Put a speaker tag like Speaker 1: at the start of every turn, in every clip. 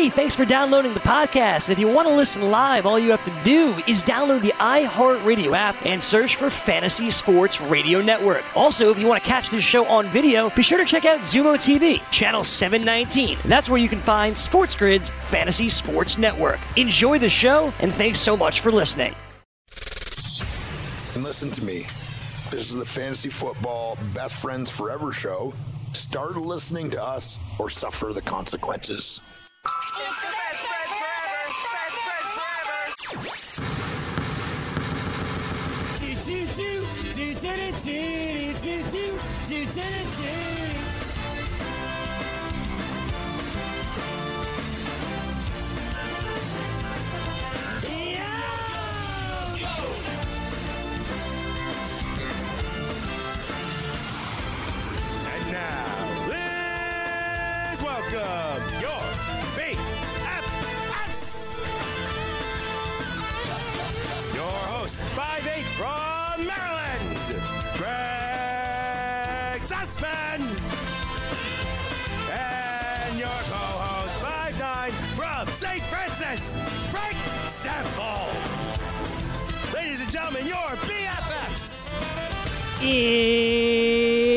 Speaker 1: Hey, thanks for downloading the podcast. If you want to listen live, all you have to do is download the iHeartRadio app and search for Fantasy Sports Radio Network. Also, if you want to catch this show on video, be sure to check out Xumo TV, channel 719. That's where you can find Sports Grid's Fantasy Sports Network. Enjoy the show, and thanks so much for listening.
Speaker 2: And listen to me. This is the Fantasy Football Best Friends Forever show. Start listening to us or suffer the consequences.
Speaker 3: Welcome your BFFs. Your host, 5'8 from Maryland, Greg Sussman. And your co-host, 5'9 from St. Francis, Frank Stampfl. Ladies and gentlemen, your BFFs.
Speaker 1: And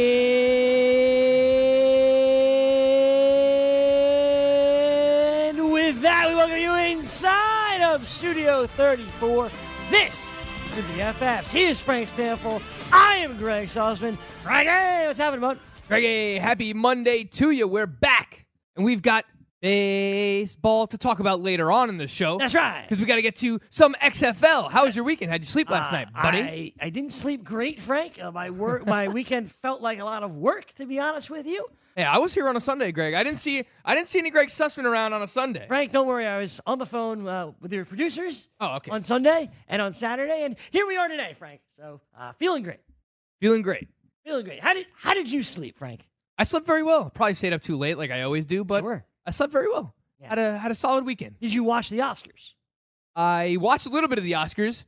Speaker 1: you inside of Studio 34. This is the BFFs. He is Frank Stampfl. I am Greg Sussman. Frank, hey, what's happening, bud?
Speaker 4: Greggy, happy Monday to you. We're back, and we've got baseball to talk about later on in the show.
Speaker 1: That's right.
Speaker 4: Because we got to get to some XFL. How was your weekend? How'd you sleep last
Speaker 1: Uh,
Speaker 4: night, buddy?
Speaker 1: I, I didn't sleep great, Frank. Uh, my work, my weekend felt like a lot of work, to be honest with you.
Speaker 4: yeah, I was here on a Sunday, Greg. I didn't see I didn't see any Greg Sussman around on a Sunday.
Speaker 1: Frank, don't worry. I was on the phone uh, with your producers
Speaker 4: Oh, okay.
Speaker 1: on Sunday and on Saturday, and here we are today, Frank. So uh, feeling great,
Speaker 4: Feeling great.
Speaker 1: feeling great. How did how did you sleep, Frank?
Speaker 4: I slept very well. Probably stayed up too late, like I always do, but
Speaker 1: Sure.
Speaker 4: I slept very well.
Speaker 1: Yeah.
Speaker 4: Had a had a solid weekend.
Speaker 1: Did you watch the Oscars?
Speaker 4: I watched a little bit of the Oscars.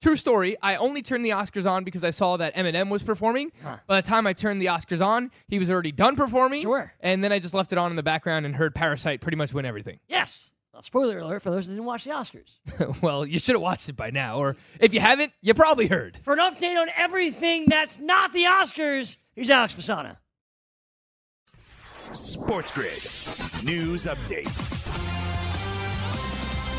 Speaker 4: True story. I only turned the Oscars on because I saw that Eminem was performing.
Speaker 1: Huh.
Speaker 4: By the time I turned the Oscars on, he was already done performing.
Speaker 1: Sure.
Speaker 4: And then I just left it on in the background and heard Parasite pretty much win everything.
Speaker 1: Yes. Well, spoiler alert for those that didn't watch the Oscars.
Speaker 4: well, you should have watched it by now, or if you haven't, you probably heard.
Speaker 1: For an update on everything that's not the Oscars, here's Alex Fasano.
Speaker 3: Sports Grid News Update.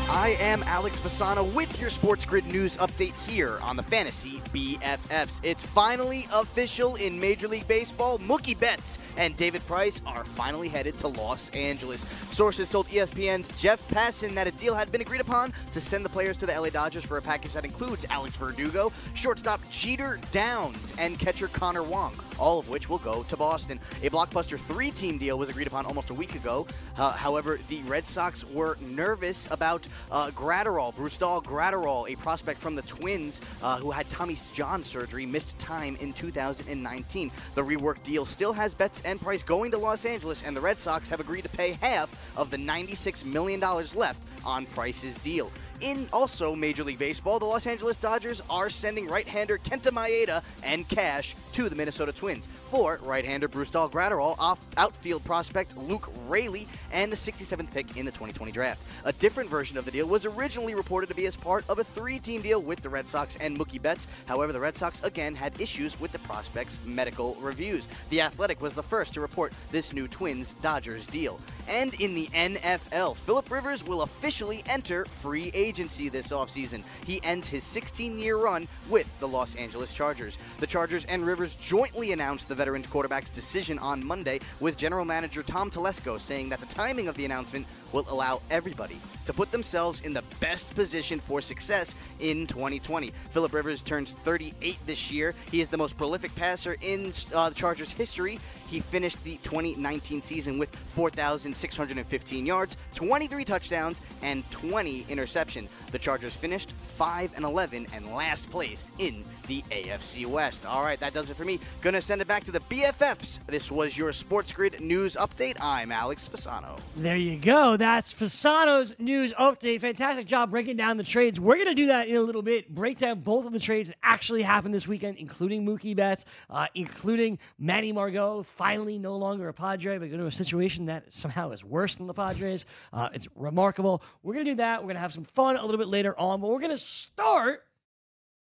Speaker 5: I am Alex Fasano with your Sports Grid News update here on the Fantasy BFFs. It's finally official in Major League Baseball. Mookie Betts and David Price are finally headed to Los Angeles. Sources told ESPN's Jeff Passan that a deal had been agreed upon to send the players to the LA Dodgers for a package that includes Alex Verdugo, shortstop Jeter Downs, and catcher Connor Wong, all of which will go to Boston. A blockbuster three-team deal was agreed upon almost a week ago. Uh, however, the Red Sox were nervous about uh, Graterol, Brusdar Graterol, a prospect from the Twins uh, who had Tommy John surgery, missed time in 2019. The reworked deal still has Betts and Price going to Los Angeles, and the Red Sox have agreed to pay half of the $96 million left on Price's deal. In also Major League Baseball, the Los Angeles Dodgers are sending right-hander Kenta Maeda and cash to the Minnesota Twins for right-hander Brusdar Graterol, off outfield prospect Luke Raley, and the 67th pick in the 2020 draft. A different version of the deal was originally reported to be as part of a three-team deal with the Red Sox and Mookie Betts. However, the Red Sox again had issues with the prospect's medical reviews. The Athletic was the first to report this new Twins-Dodgers deal. And in the NFL, Philip Rivers will officially enter free agency this offseason. He ends his 16-year run with the Los Angeles Chargers. The Chargers and Rivers jointly announced the veteran quarterback's decision on Monday, with general manager Tom Telesco saying that the timing of the announcement will allow everybody to put themselves in the best position for success in 2020. Philip Rivers turns 38 this year. He is the most prolific passer in uh, the Chargers history. He finished the 2019 season with 4,615 yards, 23 touchdowns, and 20 interceptions. The Chargers finished 5 and 11 and last place in the AFC West. All right, that does it for me. Gonna send it back to the BFFs. This was your Sports Grid news update. I'm Alex Fasano.
Speaker 1: There you go. That's Fasano's news update. Fantastic job breaking down the trades. We're to do that in a little bit. Break down both of the trades that actually happened this weekend, including Mookie Betts, uh, including Manny Margot, finally no longer a Padre, but go to a situation that somehow is worse than the Padres. Uh, it's remarkable. We're going to do that. We're going to have some fun a little bit later on, but we're going to start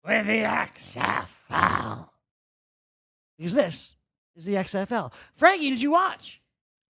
Speaker 1: with the XFL. Because this is the XFL. Frankie, did you watch?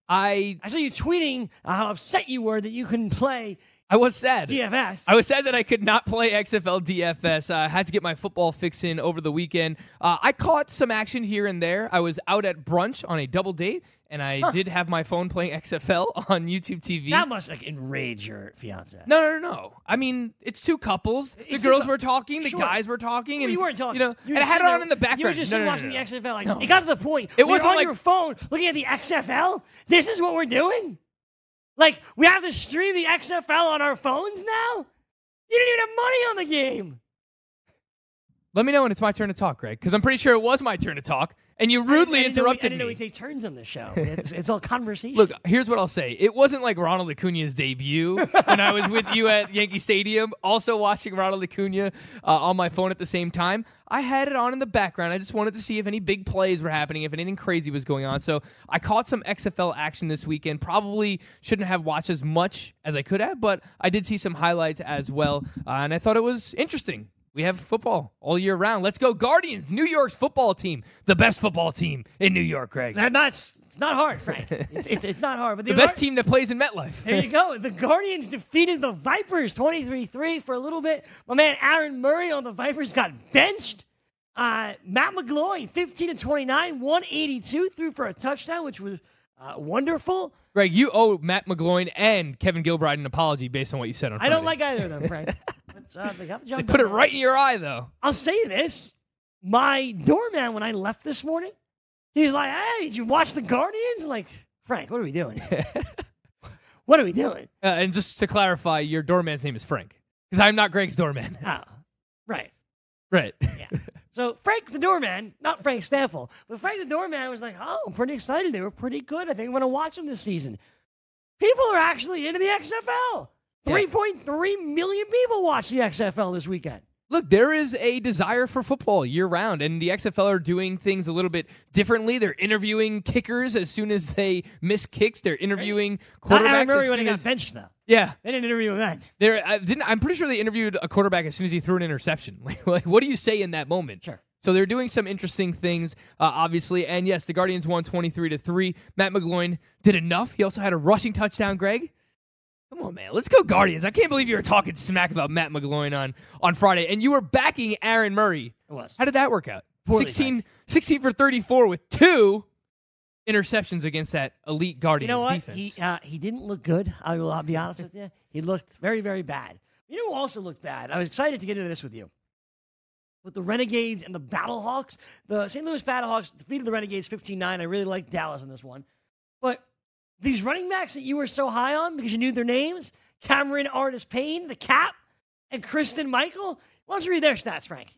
Speaker 4: I
Speaker 1: I saw you tweeting how upset you were that you couldn't play
Speaker 4: I was sad.
Speaker 1: DFS.
Speaker 4: I was sad that I could not play XFL DFS. Uh, I had to get my football fix in over the weekend. Uh, I caught some action here and there. I was out at brunch on a double date, and I did have my phone playing XFL on YouTube TV.
Speaker 1: that must like enrage your fiance.
Speaker 4: no, no, no, no. I mean, it's two couples. The
Speaker 1: It's
Speaker 4: girls were talking, the
Speaker 1: Sure.
Speaker 4: guys were talking,
Speaker 1: Well,
Speaker 4: and
Speaker 1: you weren't talking.
Speaker 4: You know,
Speaker 1: You
Speaker 4: and I had it on
Speaker 1: there-
Speaker 4: in the background.
Speaker 1: You were just
Speaker 4: No, no,
Speaker 1: watching the XFL. Like it got to the point.
Speaker 4: It wasn't
Speaker 1: on
Speaker 4: like-
Speaker 1: your phone looking at the XFL. This is what we're doing. Like we have to stream the XFL on our phones now. You didn't even have money on the game.
Speaker 4: Let me know when it's my turn to talk, Greg, because I'm pretty sure it was my turn to talk, and you
Speaker 1: I
Speaker 4: rudely
Speaker 1: know we-
Speaker 4: interrupted
Speaker 1: I didn't know
Speaker 4: me.
Speaker 1: we take turns on the show. It's, it's all conversation.
Speaker 4: Look, here's what I'll say. It wasn't like Ronald Acuna's debut when I was with you at Yankee Stadium, also watching Ronald Acuna uh, on my phone at the same time. I had it on in the background. I just wanted to see if any big plays were happening, if anything crazy was going on. So I caught some XFL action this weekend. Probably shouldn't have watched as much as I could have, but I did see some highlights as well, uh, and I thought it was interesting. We have football all year round. Let's go, Guardians, New York's football team, the best football team in New York, Greg.
Speaker 1: That- that's it's not hard, Frank. It- it- it's not hard. But
Speaker 4: The best team that plays in MetLife.
Speaker 1: There you go. The Guardians defeated the Vipers 23 3 for a little bit. My man Aaron Murray on the Vipers got benched. Uh, Matt McGloin, 15 to 29, 182, threw for a touchdown, which was uh, wonderful.
Speaker 4: Greg, you owe Matt McGloin and Kevin Gilbride an apology based on what you said on
Speaker 1: I
Speaker 4: Friday.
Speaker 1: don't like either of them, Frank. but uh, they got the job
Speaker 4: They put it right in your eye, though.
Speaker 1: I'll say this. My doorman, when I left this morning, he's like, hey, did you watch the Guardians? Like, Frank, what are we doing? what are we doing?
Speaker 4: Uh, and just to clarify, your doorman's name is Frank. Because I'm not Greg's doorman.
Speaker 1: Oh, right.
Speaker 4: right.
Speaker 1: Yeah. So Frank the doorman, not Frank Stampfl, but Frank the doorman was like, "Oh, I'm pretty excited. They were pretty good. I think I'm going to watch them this season." People are actually into the XFL.
Speaker 4: Yeah.
Speaker 1: 3.3 million people watch the XFL this weekend.
Speaker 4: Look, there is a desire for football year round, and the XFL are doing things a little bit differently. They're interviewing kickers as soon as they miss kicks. They're interviewing
Speaker 1: Not
Speaker 4: quarterbacks.
Speaker 1: Aaron Murray when he got benched though.
Speaker 4: yeah,
Speaker 1: They didn't interview him then.
Speaker 4: They're, I didn't, I'm pretty sure they interviewed a quarterback as soon as he threw an interception. Like, like, what do you say in that moment?
Speaker 1: Sure.
Speaker 4: So they're doing some interesting things, uh, obviously. And yes, the Guardians won 23 to three. Matt McGloin did enough. He also had a rushing touchdown. Greg, come on, man, let's go Guardians! I can't believe you were talking smack about Matt McGloin on on Friday, and you were backing Aaron Murray.
Speaker 1: It was.
Speaker 4: How did that work out?
Speaker 1: Poorly
Speaker 4: 16, 16 for 34 with two interceptions against that elite Guardians
Speaker 1: You know what?
Speaker 4: defense.
Speaker 1: He uh, he didn't look good. I will I'll be honest with you. He looked very very bad. You know who also looked bad? I was excited to get into this with you. With the Renegades and the Battlehawks, the St. Louis Battlehawks defeated the Renegades 15-9. I really liked Dallas in this one. But these running backs that you were so high on because you knew their names, Cameron Artis Payne, the Cap, and Christine Michael. Why don't you read their stats, Frank?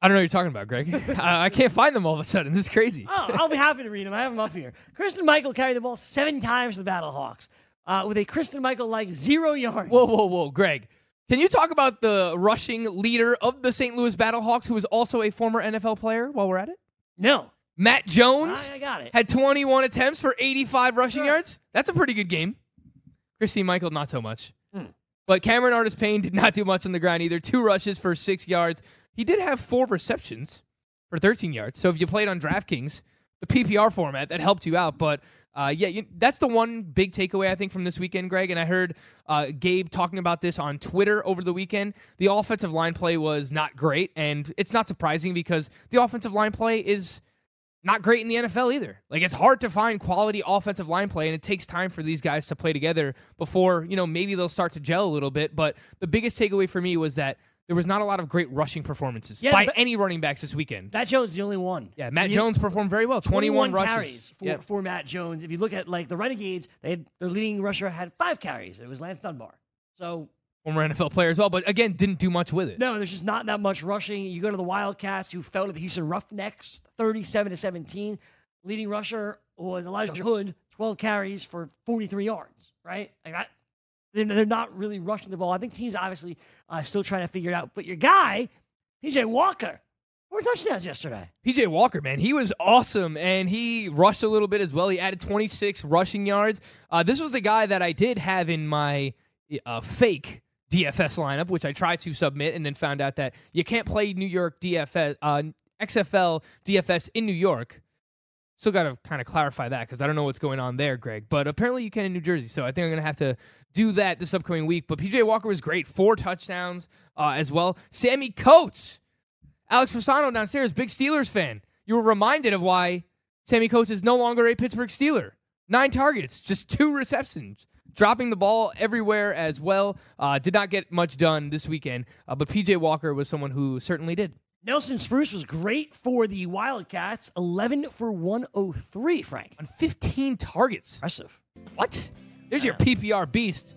Speaker 4: I don't know what you're talking about, Greg. I, I can't find them all of a sudden. This is crazy.
Speaker 1: Oh, I'll be happy to read them. I have them up here. Christine Michael carried the ball seven times to the Battlehawks uh, with a Christine Michael like zero yards.
Speaker 4: Whoa, whoa, whoa, Greg. Can you talk about the rushing leader of the St. Louis Battlehawks, who is also a former NFL player while we're at it?
Speaker 1: No.
Speaker 4: Matt Jones
Speaker 1: I, got it.
Speaker 4: had 21 attempts for 85 rushing
Speaker 1: Sure.
Speaker 4: yards. That's a pretty good game. Christine Michael, not so much.
Speaker 1: Hmm.
Speaker 4: But Cameron Artis Payne did not do much on the ground either. Two rushes for six yards. He did have four receptions for 13 yards. So if you played on DraftKings, the PPR format, that helped you out. But uh, yeah, you, that's the one big takeaway I think from this weekend, Greg. And I heard uh, Gabe talking about this on Twitter over the weekend. The offensive line play was not great, and it's not surprising because the offensive line play is not great in the NFL either. Like it's hard to find quality offensive line play, and it takes time for these guys to play together before you know maybe they'll start to gel a little bit. But the biggest takeaway for me was that there was not a lot of great rushing performances
Speaker 1: Yeah,
Speaker 4: by any running backs this weekend.
Speaker 1: Matt Jones is the only one.
Speaker 4: yeah, Matt
Speaker 1: You-
Speaker 4: Jones performed very well. 21,
Speaker 1: 21
Speaker 4: rushes.
Speaker 1: carries for,
Speaker 4: Yep.
Speaker 1: for Matt Jones. If you look at like the Renegades, they had, their leading rusher had five carries. It was Lance Dunbar. So
Speaker 4: former NFL player as well, but again, didn't do much with it.
Speaker 1: no, there's just not that much rushing. You go to the Wildcats, who fell to the Houston Roughnecks, 37 to 17. Leading rusher was Elijah Hood, 12 carries for 43 yards. Right? Like that. They're not really rushing the ball. I think teams obviously uh, still trying to figure it out. But your guy, PJ Walker, Four touchdowns yesterday.
Speaker 4: PJ Walker, man, he was awesome, and he rushed a little bit as well. He added 26 rushing yards. Uh, this was the guy that I did have in my uh, fake DFS lineup, which I tried to submit, and then found out that you can't play New York DFS, uh, XFL DFS in New York. Still got to kind of clarify that because I don't know what's going on there, Greg. But apparently you can in New Jersey, so I think I'm gonna have to do that this upcoming week. But PJ Walker was great, four touchdowns uh, as well. Sammy Coates Alex Fasano downstairs, big Steelers fan. You were reminded of why Sammy Coates is no longer a Pittsburgh Steeler. Nine targets, just two receptions, dropping the ball everywhere as well. Uh, did not get much done this weekend, uh, but PJ Walker was someone who certainly did.
Speaker 1: Nelson Spruce was great for the Wildcats, 11 for 103, Frank.
Speaker 4: On 15 targets.
Speaker 1: Impressive.
Speaker 4: What? There's your PPR beast.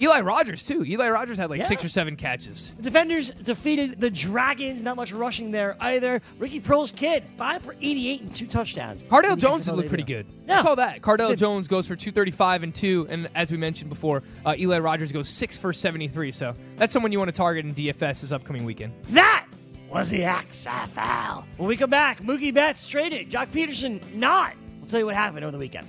Speaker 4: Eli Rogers, too. Eli Rogers had like
Speaker 1: Yeah.
Speaker 4: six or seven catches.
Speaker 1: The defenders defeated the Dragons. Not much rushing there either. Ricky Proehl's kid, 5 for 88 and two touchdowns. The
Speaker 4: Jones
Speaker 1: XFL
Speaker 4: did look pretty good.
Speaker 1: Yeah.
Speaker 4: I saw that. Cardale
Speaker 1: Good.
Speaker 4: Jones goes for 235 and 2. And as we mentioned before, uh, Eli Rogers goes 6 for 73. So that's someone you want to target in DFS this upcoming weekend.
Speaker 1: That was the XFL. When we come back, Mookie Betts traded. Joc Pederson not. We'll tell you what happened over the weekend.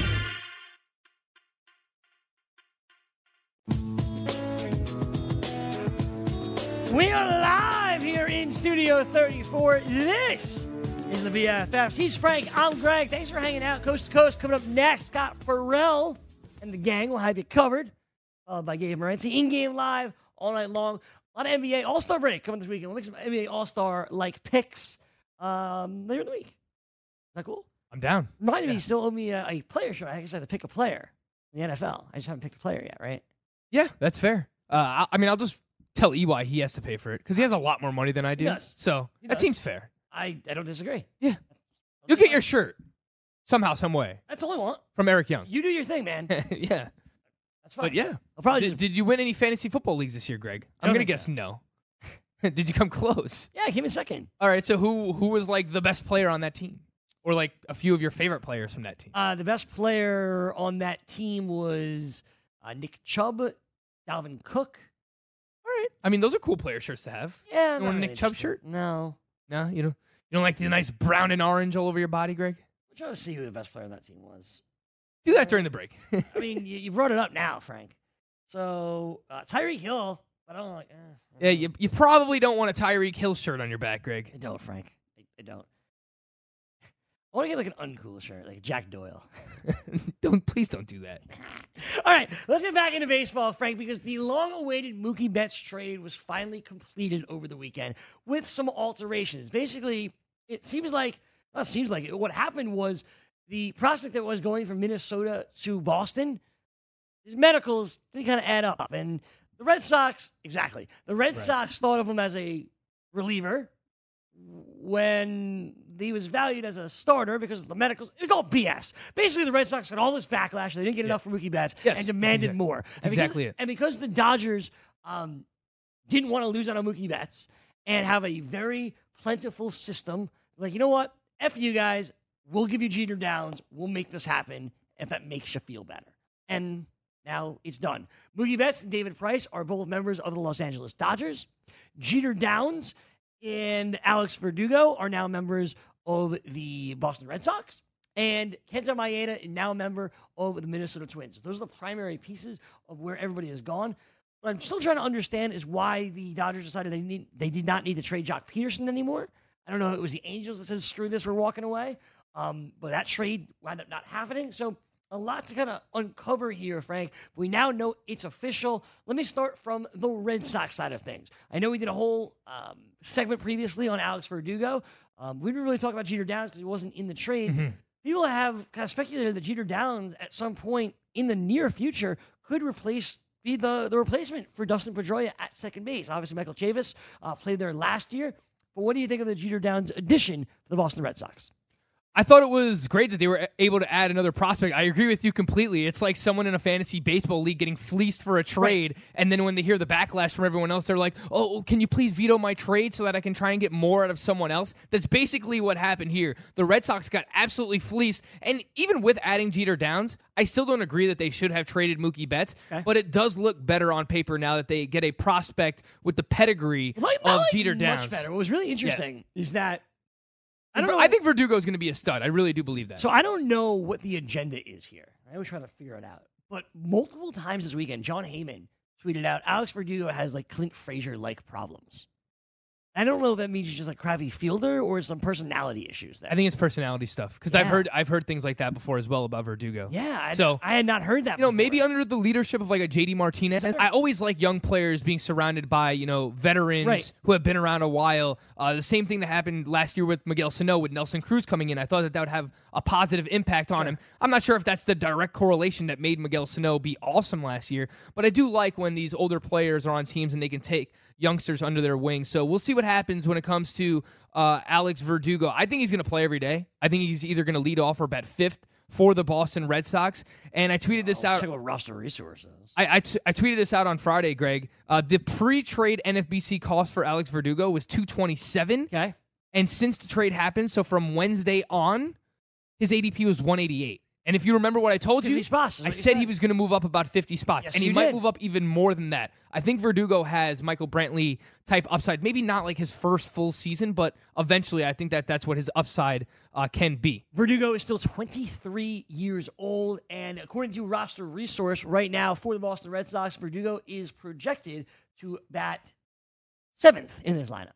Speaker 1: We are live here in Studio 34. This is the BFFs. He's Frank. I'm Greg. Thanks for hanging out coast to coast. Coming up next, Scott Ferrall and the gang will have you covered. Followed by Gabe Morency. In-game live all night long. A lot of NBA All-Star break coming this weekend. We'll make some NBA All-Star like picks um, later in the week. Is that cool?
Speaker 4: I'm down.
Speaker 1: Reminded me, you still owe me a, a player show. I guess I have to pick a player in the NFL. I just haven't picked a player yet, right?
Speaker 4: Yeah, that's fair. Uh, I, I mean, I'll just tell EY he has to pay for it because he has a lot more money than I do.
Speaker 1: does.
Speaker 4: So
Speaker 1: He
Speaker 4: that
Speaker 1: does.
Speaker 4: seems fair.
Speaker 1: I, I don't disagree.
Speaker 4: Yeah. You'll get your shirt somehow, some way
Speaker 1: That's all I want.
Speaker 4: from Eric Young.
Speaker 1: You do your thing, man.
Speaker 4: yeah.
Speaker 1: That's fine.
Speaker 4: But yeah.
Speaker 1: I'll probably
Speaker 4: Did,
Speaker 1: just,
Speaker 4: did you win any fantasy football leagues this year, Greg? I'm
Speaker 1: don't
Speaker 4: gonna
Speaker 1: think
Speaker 4: guess no. did you come close?
Speaker 1: yeah, give me a second.
Speaker 4: All right. So who who was like the best player on that team, or like a few of your favorite players from that team?
Speaker 1: Uh, the best player on that team was uh, Nick Chubb, Dalvin Cook.
Speaker 4: Right. I mean, those are cool player shirts to have.
Speaker 1: Yeah,
Speaker 4: You want a Nick Chubb shirt?
Speaker 1: No.
Speaker 4: No, you know, you don't like the nice brown and orange all over your body, Greg.
Speaker 1: I'm trying to see who the best player on that team was.
Speaker 4: Do that during the break.
Speaker 1: I mean, you, you brought it up now, Frank. So uh, Tyreek Hill, but I don't like. Eh, I
Speaker 4: yeah,
Speaker 1: don't-
Speaker 4: you, you probably don't want a Tyreek Hill shirt on your back, Greg.
Speaker 1: I don't, Frank. I, I don't. I want to get like an uncool shirt, like Jack Doyle.
Speaker 4: don't please don't do that.
Speaker 1: All right, let's get back into baseball, Frank, because the long-awaited Mookie Betts trade was finally completed over the weekend with some alterations. Basically, it seems like not seems like it. What happened was the prospect that was going from Minnesota to Boston, his medicals didn't kind of add up, and the Red Sox exactly the Red Sox thought of him as a reliever when he was valued as a starter because of the medicals. It was all BS. Basically, the Red Sox had all this backlash. They didn't get enough from Mookie Betts
Speaker 4: Yes,
Speaker 1: and demanded
Speaker 4: exact-
Speaker 1: more.
Speaker 4: that's
Speaker 1: and because,
Speaker 4: exactly it.
Speaker 1: And because the Dodgers um, didn't want to lose out on a Mookie Betts and have a very plentiful system, like, you know what? F you guys. We'll give you Jeter Downs. We'll make this happen if that makes you feel better. And now it's done. Mookie Betts and David Price are both members of the Los Angeles Dodgers. Jeter Downs and Alex Verdugo are now members of the Boston Red Sox. And Kenta Maeda is now a member of the Minnesota Twins. Those are the primary pieces of where everybody has gone. What I'm still trying to understand is why the Dodgers decided they need they did not need to trade Joc Pederson anymore. I don't know if it was the Angels that said screw this, we're walking away. Um, but that trade wound up not happening. So a lot to kind of uncover here, Frank. We now know it's official. Let me start from the Red Sox side of things. I know we did a whole um, segment previously on Alex Verdugo. Um, we didn't really talk about Jeter Downs because he wasn't in the trade. People have kind of speculated that Jeter Downs at some point in the near future could replace be the, the replacement for Dustin Pedroia at second base. Obviously, Michael Chavis uh, played there last year. But what do you think of the Jeter Downs addition for the Boston Red Sox?
Speaker 4: I thought it was great that they were able to add another prospect. I agree with you completely. It's like someone in a fantasy baseball league getting fleeced for a trade, and then when they hear the backlash from everyone else, they're like, oh, "Oh, can you please veto my trade so that I can try and get more out of someone else?" That's basically what happened here. The Red Sox got absolutely fleeced, and even with adding Jeter Downs, I still don't agree that they should have traded Mookie Betts,
Speaker 1: Okay.
Speaker 4: but it does look better on paper now that they get a prospect with the pedigree
Speaker 1: Like,
Speaker 4: of
Speaker 1: like
Speaker 4: Jeter
Speaker 1: much
Speaker 4: Downs.
Speaker 1: better. What was really interesting is that I don't know.
Speaker 4: I think Verdugo is going to be a stud. I really do believe that.
Speaker 1: So I don't know what the agenda is here. I was trying to figure it out. But multiple times this weekend, Jon Heyman tweeted out Alex Verdugo has like Clint Frazier like problems. I don't know if that means he's just a crappy fielder or some personality issues there.
Speaker 4: I think it's personality stuff because I've heard I've heard things like that before as well about Verdugo.
Speaker 1: yeah. I,
Speaker 4: So-
Speaker 1: I had not heard that.
Speaker 4: You know,
Speaker 1: before.
Speaker 4: maybe under the leadership of like a JD Martinez. I always like young players being surrounded by, you know, veterans
Speaker 1: Right.
Speaker 4: who have been around a while. Uh, the same thing that happened last year with Miguel Sano with Nelson Cruz coming in. I thought that that would have a positive impact on him. I'm not sure if that's the direct correlation that made Miguel Sano be awesome last year, but I do like when these older players are on teams and they can take youngsters under their wing. So we'll see what happens when it comes to uh, Alex Verdugo. I think he's going to play every day. I think he's either going to lead off or bat fifth for the Boston Red Sox. And I tweeted this out.
Speaker 1: check what roster resources.
Speaker 4: I, I, t- I tweeted this out on Friday, Greg. Uh, the pre-trade NFBC cost for Alex Verdugo was 227,
Speaker 1: Okay.
Speaker 4: and since the trade happened, so from Wednesday on, his ADP was 188. And if you remember what I told
Speaker 1: 50
Speaker 4: you,
Speaker 1: spots
Speaker 4: I
Speaker 1: you
Speaker 4: said he was going to move up about 50 spots,
Speaker 1: Yes,
Speaker 4: and he might
Speaker 1: did.
Speaker 4: move up even more than that. I think Verdugo has Michael Brantley type upside. Maybe not like his first full season, but eventually, I think that that's what his upside uh, can be.
Speaker 1: Verdugo is still 23 years old, and according to roster resource, right now for the Boston Red Sox, Verdugo is projected to bat seventh in this lineup.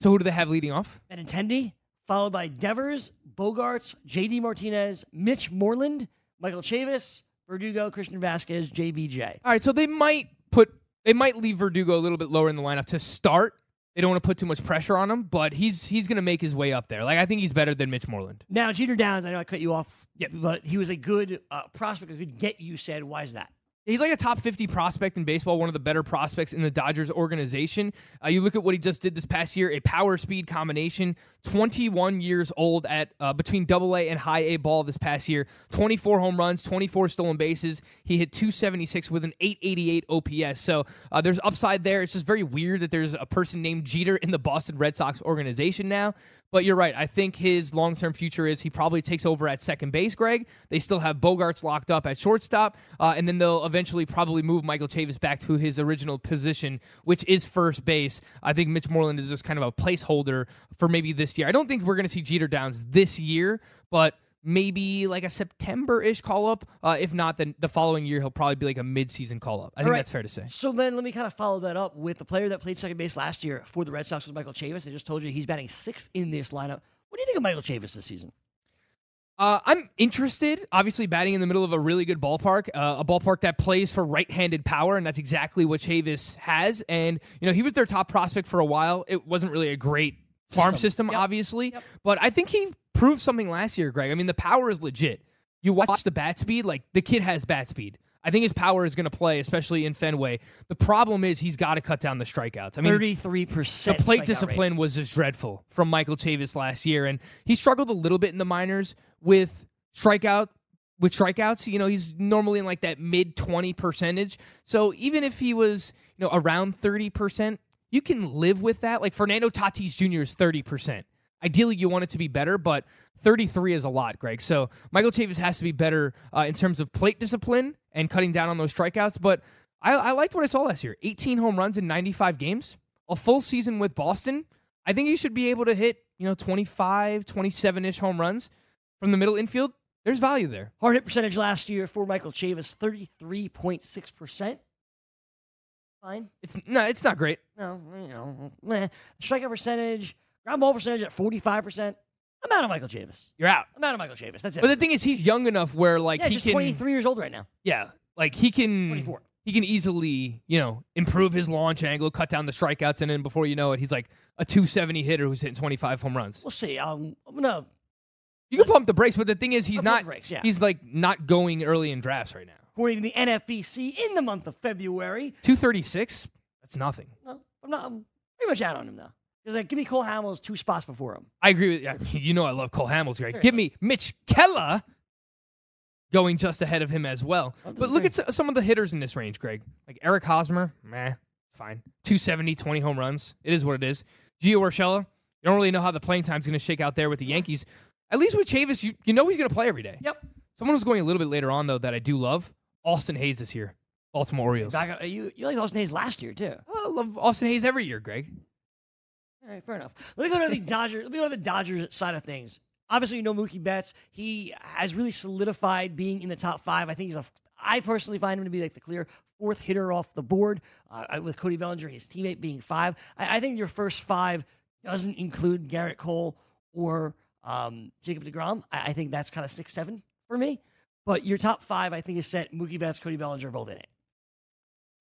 Speaker 4: So who do they have leading off?
Speaker 1: Benintendi, followed by Devers, Bogaerts, J.D. Martinez, Mitch Moreland, Michael Chavis, Verdugo, Christian Vazquez, JBJ.
Speaker 4: All right, so they might put they might leave Verdugo a little bit lower in the lineup to start. They don't want to put too much pressure on him, but he's he's going to make his way up there. Like I think he's better than Mitch Moreland.
Speaker 1: Now, Jeter Downs, I know I cut you off,
Speaker 4: Yep.
Speaker 1: but he was a good uh, prospect, a good get you said. Why is that?
Speaker 4: He's like a top 50 prospect in baseball, one of the better prospects in the Dodgers organization. Uh, you look at what he just did this past year, a power speed combination, 21 years old at uh, between double A and high A ball this past year, 24 home runs, 24 stolen bases. He hit 276 with an 888 OPS. So uh, there's upside there. It's just very weird that there's a person named Jeter in the Boston Red Sox organization now. But you're right. I think his long term future is he probably takes over at second base, Greg. They still have Bogaerts locked up at shortstop, uh, and then they'll eventually probably move Michael Chavis back to his original position, which is first base. I think Mitch Moreland is just kind of a placeholder for maybe this year. I don't think we're going to see Jeter Downs this year, but maybe like a September ish call up. Uh, if not, then the following year he'll probably be like a mid season call up. I think
Speaker 1: All right.
Speaker 4: that's fair to say.
Speaker 1: So then let me kind of follow that up with the player that played second base last year for the Red Sox was Michael Chavis. I just told you he's batting sixth in this lineup. What do you think of Michael Chavis this season?
Speaker 4: Uh, I'm interested. Obviously, batting in the middle of a really good ballpark, uh, a ballpark that plays for right-handed power, and that's exactly what Chavis has. And you know, he was their top prospect for a while. It wasn't really a great farm
Speaker 1: System.
Speaker 4: system,
Speaker 1: Yep.
Speaker 4: obviously,
Speaker 1: Yep.
Speaker 4: but I think he proved something last year, Greg. I mean, the power is legit. You watch the bat speed; like the kid has bat speed. I think his power is going to play, especially in Fenway. The problem is he's got to cut down the strikeouts. I mean,
Speaker 1: Thirty-three percent.
Speaker 4: the plate discipline was just dreadful from Michael Chavis last year, and he struggled a little bit in the minors with strikeout with strikeouts. You know, he's normally in like that mid twenty percentage. So even if he was you know around thirty percent, you can live with that. Like Fernando Tatis Jr. is thirty percent. Ideally, you want it to be better, but 33 is a lot, Greg. So Michael Chavis has to be better uh, in terms of plate discipline and cutting down on those strikeouts. But I, I liked what I saw last year 18 home runs in 95 games, a full season with Boston. I think he should be able to hit, you know, 25, 27 ish home runs from the middle infield. There's value there.
Speaker 1: Hard hit percentage last year for Michael Chavis, thirty-three point six percent. Fine.
Speaker 4: It's no, it's not great.
Speaker 1: No, you know, meh. strikeout percentage, ground ball percentage at forty-five percent. I'm out of Michael Chavis.
Speaker 4: You're out.
Speaker 1: I'm out of Michael Chavis. That's it.
Speaker 4: But the thing is, he's young enough where like
Speaker 1: yeah,
Speaker 4: he
Speaker 1: just
Speaker 4: can,
Speaker 1: 23 years old right now.
Speaker 4: yeah, like he can,
Speaker 1: 24.
Speaker 4: he can easily, you know, improve his launch angle, cut down the strikeouts, and then before you know it, he's like a 270 hitter who's hitting 25 home runs.
Speaker 1: We'll see. Um, I'm gonna.
Speaker 4: You can pump the brakes, but the thing is, he's not.
Speaker 1: brakes, yeah.
Speaker 4: He's like not going early in drafts right now.
Speaker 1: According to the NFBC, in the month of February,
Speaker 4: 236. That's nothing.
Speaker 1: no, I'm not. I'm pretty much out on him though. Because like, give me Cole Hamels two spots before him.
Speaker 4: I agree with you. you. Know I love Cole Hamels, Greg. Give me Mitch Keller going just ahead of him as well. But look at some of the hitters in this range, Greg. Like Eric Hosmer, meh, fine. 270, 20 home runs. It is what it is. Gio Urshela, you don't really know how the playing time's going to shake out there with the Yankees. At least with Chavis, you, you know he's going to play every day.
Speaker 1: Yep.
Speaker 4: Someone who's going a little bit later on, though, that I do love, Austin Hays this year. Baltimore Orioles.
Speaker 1: Back, uh, you you liked Austin Hays last year too.
Speaker 4: I love Austin Hays every year, Greg.
Speaker 1: All right, fair enough. Let me go to the Dodgers. Let me go to the Dodgers side of things. Obviously, you know Mookie Betts. He has really solidified being in the top five. I think he's a. I personally find him to be like the clear fourth hitter off the board, uh, with Cody Bellinger, his teammate, being five. I, I think your first five doesn't include Gerrit Cole or um, Jacob Degrom. I, I think that's kind of six, seven for me. But your top five, I think, is set. Mookie Betts, Cody Bellinger, both in it.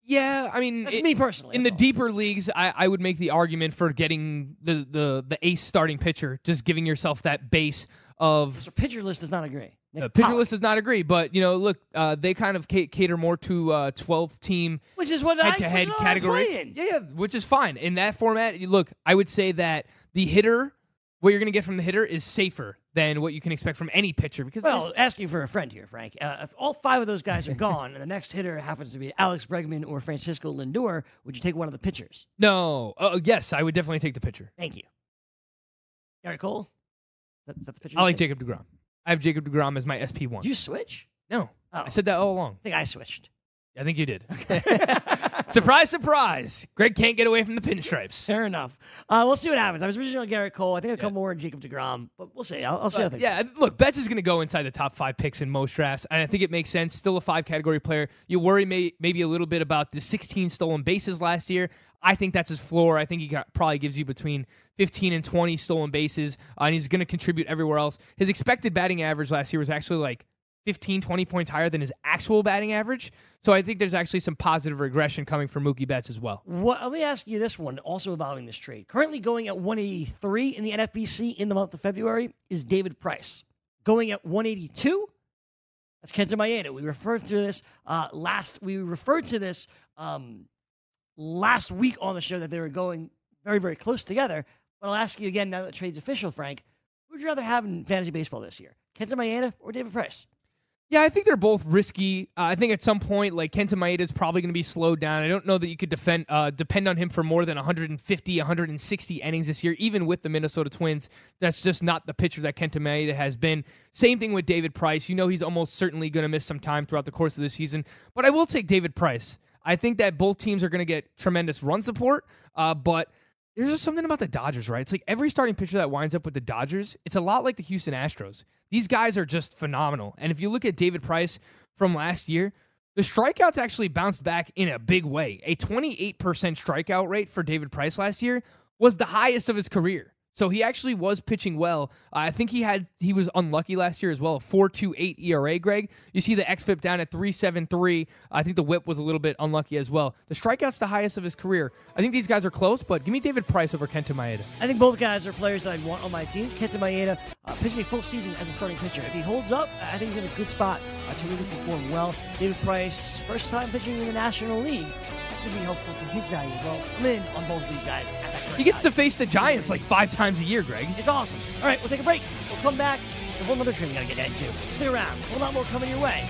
Speaker 4: Yeah, I mean,
Speaker 1: That's
Speaker 4: it-
Speaker 1: me personally.
Speaker 4: in the
Speaker 1: all.
Speaker 4: deeper leagues, I, I would make the argument for getting the, the the ace starting pitcher, just giving yourself that base of
Speaker 1: so pitcher list does not agree. Nick
Speaker 4: uh, pitcher
Speaker 1: Pollack,
Speaker 4: list does not agree, but you know, look, uh, they kind of ca- cater more to uh, twelve team
Speaker 1: which is what I
Speaker 4: head to head
Speaker 1: which is what I'm
Speaker 4: categories. Yeah, yeah, which is fine in that format. you- Look, I would say that the hitter, what you're going to get from the hitter, is safer than what you can expect from any pitcher because
Speaker 1: Well, asking for a friend here, Frank. Uh, if all five of those guys are gone and the next hitter happens to be Alex Bregman or Francisco Lindor, would you take one of the pitchers?
Speaker 4: no, uh, yes, I would definitely take the pitcher.
Speaker 1: Thank you. Gerrit Cole? Is that, is that the pitcher?
Speaker 4: I like? Jacob Degrom. I have Jacob Degrom as my SP one.
Speaker 1: Did you switch?
Speaker 4: No,
Speaker 1: Oh.
Speaker 4: I said that all along.
Speaker 1: I think I switched.
Speaker 4: I think you did. surprise, surprise. Greg can't get away from the pinstripes.
Speaker 1: Fair enough. Uh, we'll see what happens. I was originally on Gerrit Cole. I think I'll come more on Jacob DeGrom, but we'll see. I'll, I'll see how things
Speaker 4: yeah, look, Betts is going to go inside the top five picks in most drafts, and I think it makes sense. Still a five category player. You worry may, maybe a little bit about the 16 stolen bases last year. I think that's his floor. I think he got, probably gives you between 15 and 20 stolen bases, uh, and he's going to contribute everywhere else. His expected batting average last year was actually like 15, 20 points higher than his actual batting average. So I think there's actually some positive regression coming from Mookie Betts as well.
Speaker 1: Let me ask you this one, also involving this trade. Currently going at 183 in the NFBC in the month of February is David Price. Going at 182, that's Kenta Maeda. We referred to this uh, last. We referred to this um, last week on the show that they were going very, very close together. But I'll ask you again now that the trade's official, Frank. Who would you rather have in fantasy baseball this year, Kenta Maeda or David Price?
Speaker 4: Yeah, I think they're both risky. Uh, I think at some point, like Kenta Maeda is probably going to be slowed down. I don't know that you could defend uh, depend on him for more than 150, 160 innings this year, even with the Minnesota Twins. That's just not the pitcher that Kenta Maeda has been. Same thing with David Price. You know he's almost certainly going to miss some time throughout the course of the season, but I will take David Price. I think that both teams are going to get tremendous run support, uh, but there's just something about the Dodgers, right? It's like every starting pitcher that winds up with the Dodgers, it's a lot like the Houston Astros. These guys are just phenomenal. And if you look at David Price from last year, the strikeouts actually bounced back in a big way. A 28% strikeout rate for David Price last year was the highest of his career. So he actually was pitching well. Uh, I think he had he was unlucky last year as well. A 4.28 ERA, Greg. You see the xFIP down at 3.73. I think the WHIP was a little bit unlucky as well. The strikeouts the highest of his career. I think these guys are close, but give me David Price over Kenta Maeda.
Speaker 1: I think both guys are players that I'd want on my teams. Kenta Maeda uh, pitching a full season as a starting pitcher. If he holds up, I think he's in a good spot uh, to really perform well. David Price, first time pitching in the National League, could be helpful to his value as well. I'm in on both of these guys. At that
Speaker 4: He gets to face the Giants like five times a year, Greg.
Speaker 1: It's awesome. All right, we'll take a break. We'll come back. A whole other trade we got to get into. Stick around. A whole lot more coming your way.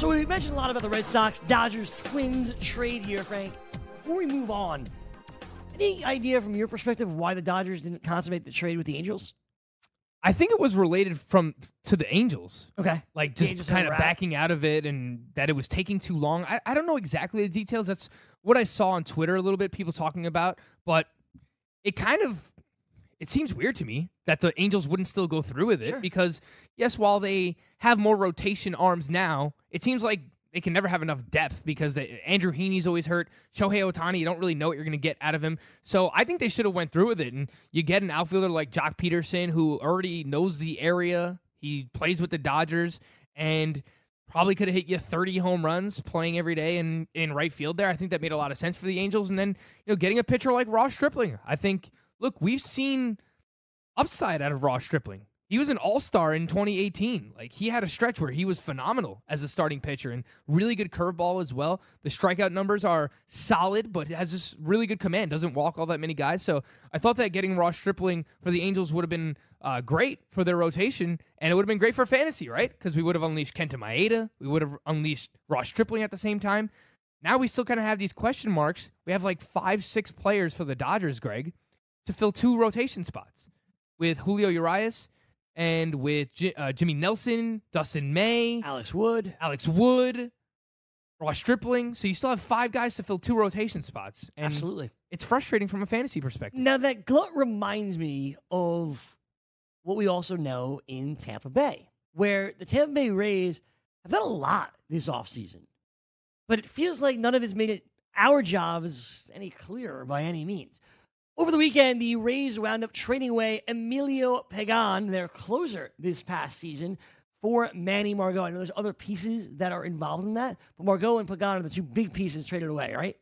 Speaker 1: So we mentioned a lot about the Red Sox, Dodgers, Twins trade here, Frank. Before we move on, any idea from your perspective why the Dodgers didn't consummate the trade with the Angels?
Speaker 4: I think it was related from to the Angels.
Speaker 1: Okay.
Speaker 4: like just kind of backing out of it and that it was taking too long. I, I don't know exactly the details. That's what I saw on Twitter a little bit, people talking about, but it kind of it seems weird to me that the Angels wouldn't still go through with it because yes, while they have more rotation arms now, it seems like they can never have enough depth because the, Andrew Heaney's always hurt. Shohei Ohtani, you don't really know what you're going to get out of him. So I think they should have went through with it. And you get an outfielder like Joc Pederson who already knows the area. He plays with the Dodgers and probably could have hit you 30 home runs playing every day in, in right field there. I think that made a lot of sense for the Angels. And then, you know, getting a pitcher like Ross Stripling. I think, look, we've seen upside out of Ross Stripling. He was an all star in 2018. Like he had a stretch where he was phenomenal as a starting pitcher and really good curveball as well. The strikeout numbers are solid, but has this really good command. Doesn't walk all that many guys. So I thought that getting Ross Stripling for the Angels would have been uh, great for their rotation, and it would have been great for fantasy, right? Because we would have unleashed Kenta Maeda, we would have unleashed Ross Stripling at the same time. Now we still kind of have these question marks. We have like five, six players for the Dodgers, Greg, to fill two rotation spots with Julio Urias and with J- uh, Jimmy Nelson, Dustin May,
Speaker 1: Alex Wood.
Speaker 4: Alex Wood, Ross Stripling. So you still have five guys to fill two rotation spots. And
Speaker 1: Absolutely.
Speaker 4: It's frustrating from a fantasy perspective.
Speaker 1: Now that glut reminds me of what we also know in Tampa Bay, where the Tampa Bay Rays have done a lot this offseason. But it feels like none of it's made it our jobs any clearer by any means. Over the weekend, the Rays wound up trading away Emilio Pagan, their closer this past season, for Manny Margot. I know there's other pieces that are involved in that, but Margot and Pagan are the two big pieces traded away, right?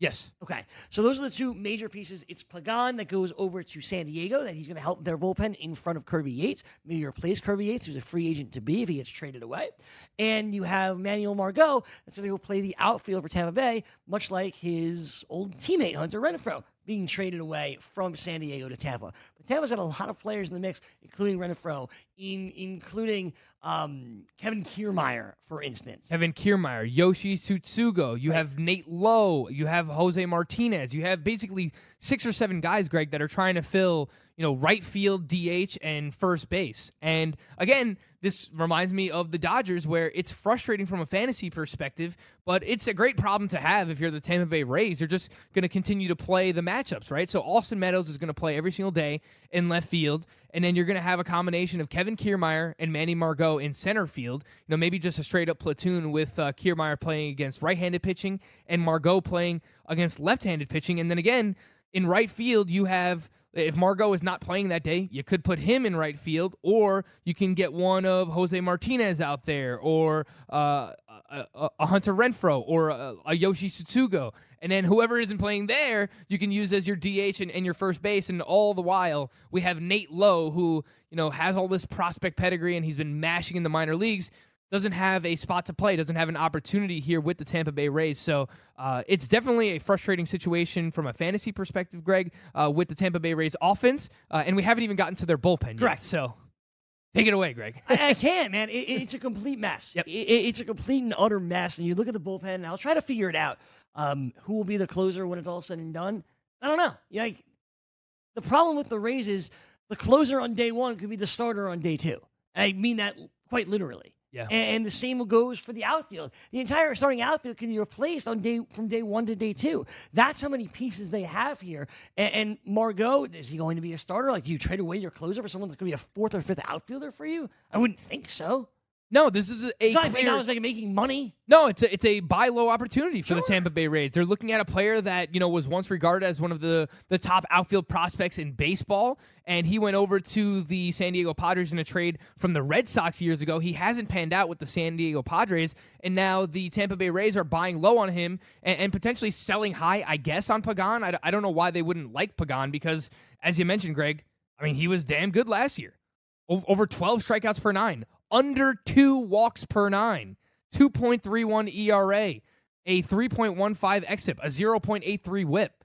Speaker 4: Yes.
Speaker 1: Okay, so those are the two major pieces. It's Pagan that goes over to San Diego, that he's going to help their bullpen in front of Kirby Yates, maybe replace Kirby Yates, who's a free agent to be if he gets traded away. And you have Manuel Margot that's going to go play the outfield for Tampa Bay, much like his old teammate Hunter Renfroe being traded away from San Diego to Tampa. Tampa's got a lot of players in the mix, including Renfroe, in including um, Kevin Kiermaier, for instance.
Speaker 4: Kevin Kiermaier, Yoshi Tsutsugo. You have Nate Lowe. You have Jose Martinez. You have basically six or seven guys, Greg, that are trying to fill, you know, right field, DH, and first base. And again, this reminds me of the Dodgers, where it's frustrating from a fantasy perspective, but it's a great problem to have if you're the Tampa Bay Rays. You're just going to continue to play the matchups, right? So Austin Meadows is going to play every single day in left field, and then you're going to have a combination of Kevin Kiermaier and Manny Margot in center field. You know, maybe just a straight up platoon with uh, Kiermaier playing against right-handed pitching and Margot playing against left-handed pitching, and then again in right field you have if Margot is not playing that day, you could put him in right field, or you can get one of Jose Martinez out there, or uh, a, a, a Hunter Renfroe, or a, a Yoshi Tsutsugo. And then whoever isn't playing there, you can use as your DH and, and your first base. And all the while, we have Nate Lowe, who you know has all this prospect pedigree, and he's been mashing in the minor leagues doesn't have a spot to play, doesn't have an opportunity here with the Tampa Bay Rays. So uh, it's definitely a frustrating situation from a fantasy perspective, Greg, uh, with the Tampa Bay Rays offense. Uh, and we haven't even gotten to their bullpen
Speaker 1: Correct.
Speaker 4: yet. So take it away, Greg.
Speaker 1: I, I can't, man. It, it's a complete mess.
Speaker 4: Yep.
Speaker 1: It- it- it's a complete and utter mess. And you look at the bullpen, and I'll try to figure it out. Um, who will be the closer when it's all said and done? I don't know. Yeah, Like the problem with the Rays is the closer on day one could be the starter on day two. I mean that quite literally.
Speaker 4: Yeah.
Speaker 1: And, the same goes for the outfield. The entire starting outfield can be replaced on day from day one to day two. That's how many pieces they have here. And, and Margot, is he going to be a starter? Like, do you trade away your closer for someone that's going to be a fourth or fifth outfielder for you? I wouldn't think so.
Speaker 4: No, this is a
Speaker 1: It's not like
Speaker 4: clear.
Speaker 1: Making, making money.
Speaker 4: No, it's a, it's a buy low opportunity for the Tampa Bay Rays. They're looking at a player that you know was once regarded as one of the the top outfield prospects in baseball, and he went over to the San Diego Padres in a trade from the Red Sox years ago. He hasn't panned out with the San Diego Padres, and now the Tampa Bay Rays are buying low on him and, and potentially selling high, I guess, on Pagan. I, I don't know why they wouldn't like Pagan because, as you mentioned, Greg, I mean he was damn good last year, over twelve strikeouts per nine, under two walks per nine. 2.31 ERA, a 3.15 xFIP, a 0.83 WHIP.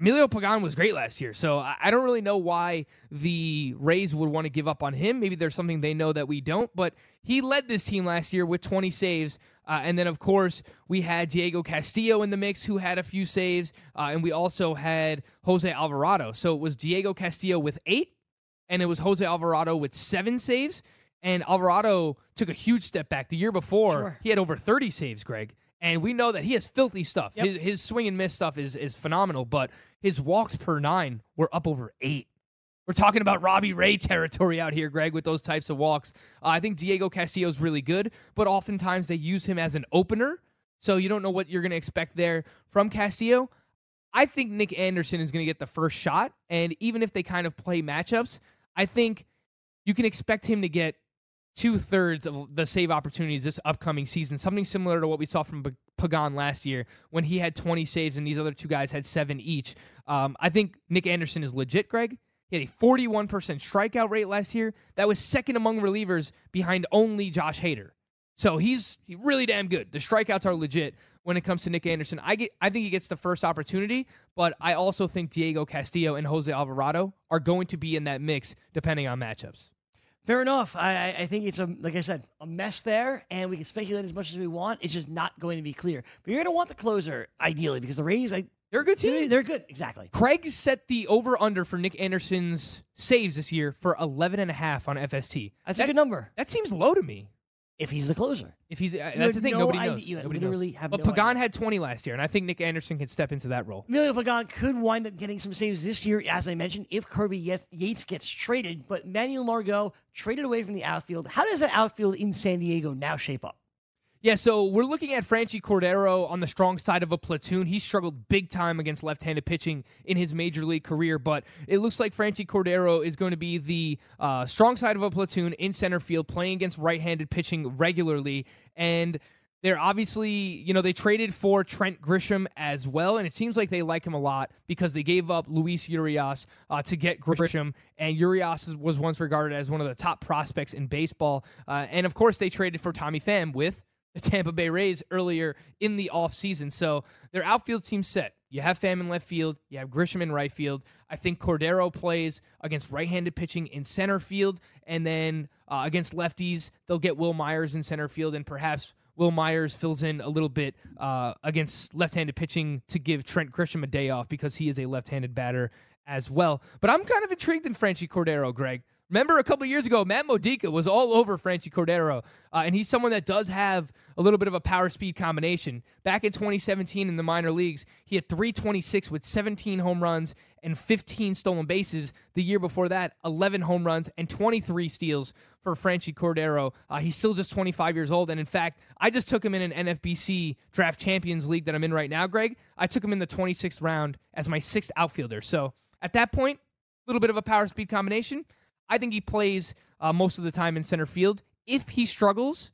Speaker 4: Emilio Pagan was great last year, so I don't really know why the Rays would want to give up on him. Maybe there's something they know that we don't, but he led this team last year with 20 saves. Uh, and then, of course, we had Diego Castillo in the mix who had a few saves, uh, and we also had Jose Alvarado. So it was Diego Castillo with eight, and it was Jose Alvarado with seven saves. And Alvarado took a huge step back. The year before,
Speaker 1: Sure.
Speaker 4: he had over 30 saves, Greg. And we know that he has filthy stuff.
Speaker 1: Yep.
Speaker 4: His, his swing and miss stuff is, is phenomenal, but his walks per nine were up over eight. We're talking about Robbie Ray territory out here, Greg, with those types of walks. Uh, I think Diego Castillo is really good, but oftentimes they use him as an opener, so you don't know what you're going to expect there from Castillo. I think Nick Anderson is going to get the first shot, and even if they kind of play matchups, I think you can expect him to get two thirds of the save opportunities this upcoming season. Something similar to what we saw from Pagan last year when he had 20 saves and these other two guys had seven each. Um, I think Nick Anderson is legit, Greg. He had a 41% strikeout rate last year. That was second among relievers behind only Josh Hader. So he's really damn good. The strikeouts are legit when it comes to Nick Anderson. I get, I think he gets the first opportunity, but I also think Diego Castillo and Jose Alvarado are going to be in that mix depending on matchups.
Speaker 1: Fair enough. I, I think it's a like I said, a mess there, and we can speculate as much as we want. It's just not going to be clear. But you're going to want the closer ideally because the Rays, I,
Speaker 4: they're a good team.
Speaker 1: They're good, exactly.
Speaker 4: Craig set the over under for Nick Anderson's saves this year for 11 and a half on FST.
Speaker 1: That's
Speaker 4: that,
Speaker 1: a good number.
Speaker 4: That seems low to me
Speaker 1: if he's the closer.
Speaker 4: If he's uh, that's the thing,
Speaker 1: no
Speaker 4: nobody
Speaker 1: idea.
Speaker 4: knows.
Speaker 1: You
Speaker 4: nobody
Speaker 1: literally
Speaker 4: knows.
Speaker 1: have
Speaker 4: but
Speaker 1: no
Speaker 4: Pagan
Speaker 1: idea.
Speaker 4: had 20 last year, and I think Nick Anderson can step into that role.
Speaker 1: Emilio Pagan could wind up getting some saves this year, as I mentioned, if Kirby Yates gets traded. But Manuel Margot traded away from the outfield. How does that outfield in San Diego now shape up?
Speaker 4: Yeah, so we're looking at Franchy Cordero on the strong side of a platoon. He struggled big time against left-handed pitching in his major league career, but it looks like Franchy Cordero is going to be the uh, strong side of a platoon in center field, playing against right-handed pitching regularly, and they're obviously, you know, they traded for Trent Grisham as well, and it seems like they like him a lot because they gave up Luis Urias uh, to get Grisham, and Urias was once regarded as one of the top prospects in baseball. Uh, and of course, they traded for Tommy Pham with Tampa Bay Rays earlier in the offseason. So their outfield seems set. You have Pham in left field, you have Grisham in right field. I think Cordero plays against right handed pitching in center field, and then uh, against lefties, they'll get Wil Myers in center field, and perhaps Wil Myers fills in a little bit uh, against left handed pitching to give Trent Grisham a day off because he is a left handed batter as well. But I'm kind of intrigued in Franchy Cordero, Greg. Remember a couple years ago, Matt Modica was all over Franchy Cordero, uh, and he's someone that does have a little bit of a power speed combination. Back in 2017 in the minor leagues, he had 326 with 17 home runs and 15 stolen bases. The year before that, 11 home runs and 23 steals for Franchy Cordero. Uh, he's still just 25 years old, and in fact, I just took him in an NFBC Draft Champions League that I'm in right now, Greg. I took him in the 26th round as my sixth outfielder. So at that point, a little bit of a power speed combination. I think he plays uh, most of the time in center field. If he struggles,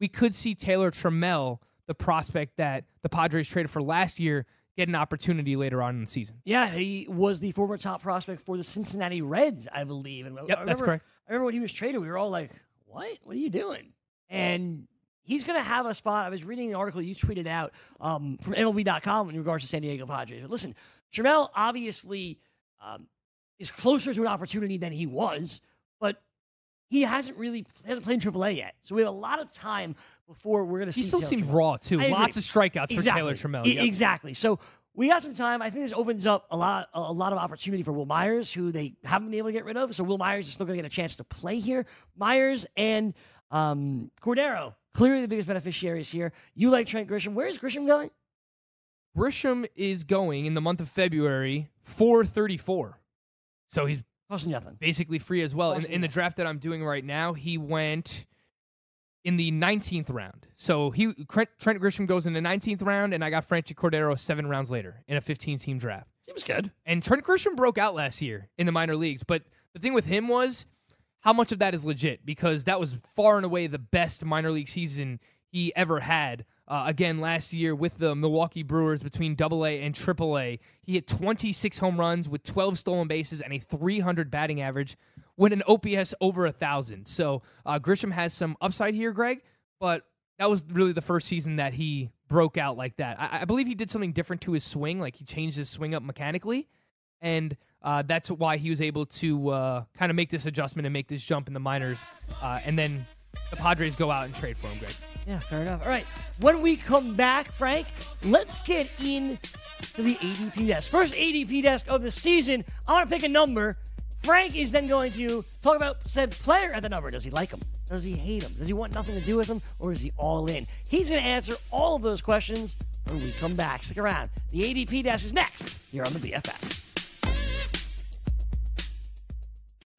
Speaker 4: we could see Taylor Trammell, the prospect that the Padres traded for last year, get an opportunity later on in the season.
Speaker 1: Yeah, he was the former top prospect for the Cincinnati Reds, I believe. And
Speaker 4: yep,
Speaker 1: I remember,
Speaker 4: that's correct.
Speaker 1: I remember when he was traded, we were all like, "What? What are you doing?" And he's going to have a spot. I was reading an article you tweeted out um, from MLB.com in regards to San Diego Padres. But listen, Trammell obviously um, is closer to an opportunity than he was, but he hasn't really hasn't played in AAA yet. So we have a lot of time before we're going to see.
Speaker 4: He still
Speaker 1: Taylor
Speaker 4: seems
Speaker 1: Trammell.
Speaker 4: raw too. Lots of strikeouts
Speaker 1: exactly.
Speaker 4: for Taylor Trammell. Yep.
Speaker 1: Exactly. So we got some time. I think this opens up a lot, a lot of opportunity for Wil Myers, who they haven't been able to get rid of. So Wil Myers is still going to get a chance to play here. Myers and um, Cordero, clearly the biggest beneficiaries here. You like Trent Grisham. Where is Grisham going?
Speaker 4: Grisham is going in the month of February 434. So he's
Speaker 1: Costing nothing.
Speaker 4: basically free as well. In, in the draft that I'm doing right now, he went in the 19th round. So he Trent, Trent Grisham goes in the 19th round, and I got Franchy Cordero seven rounds later in a 15 team draft.
Speaker 1: Seems good.
Speaker 4: And Trent Grisham broke out last year in the minor leagues, but the thing with him was how much of that is legit because that was far and away the best minor league season he ever had. Uh, again, last year with the Milwaukee Brewers between Double A and Triple A, he hit 26 home runs with 12 stolen bases and a 300 batting average, with an OPS over a thousand. So uh, Grisham has some upside here, Greg, but that was really the first season that he broke out like that. I, I believe he did something different to his swing, like he changed his swing up mechanically, and uh, that's why he was able to uh, kind of make this adjustment and make this jump in the minors. Uh, and then the Padres go out and trade for him, Greg.
Speaker 1: Yeah, fair enough. All right. When we come back, Frank, let's get in to the ADP desk. First ADP desk of the season. I want to pick a number. Frank is then going to talk about said player at the number. Does he like him? Does he hate him? Does he want nothing to do with him? Or is he all in? He's going to answer all of those questions when we come back. Stick around. The ADP desk is next here on the BFFs.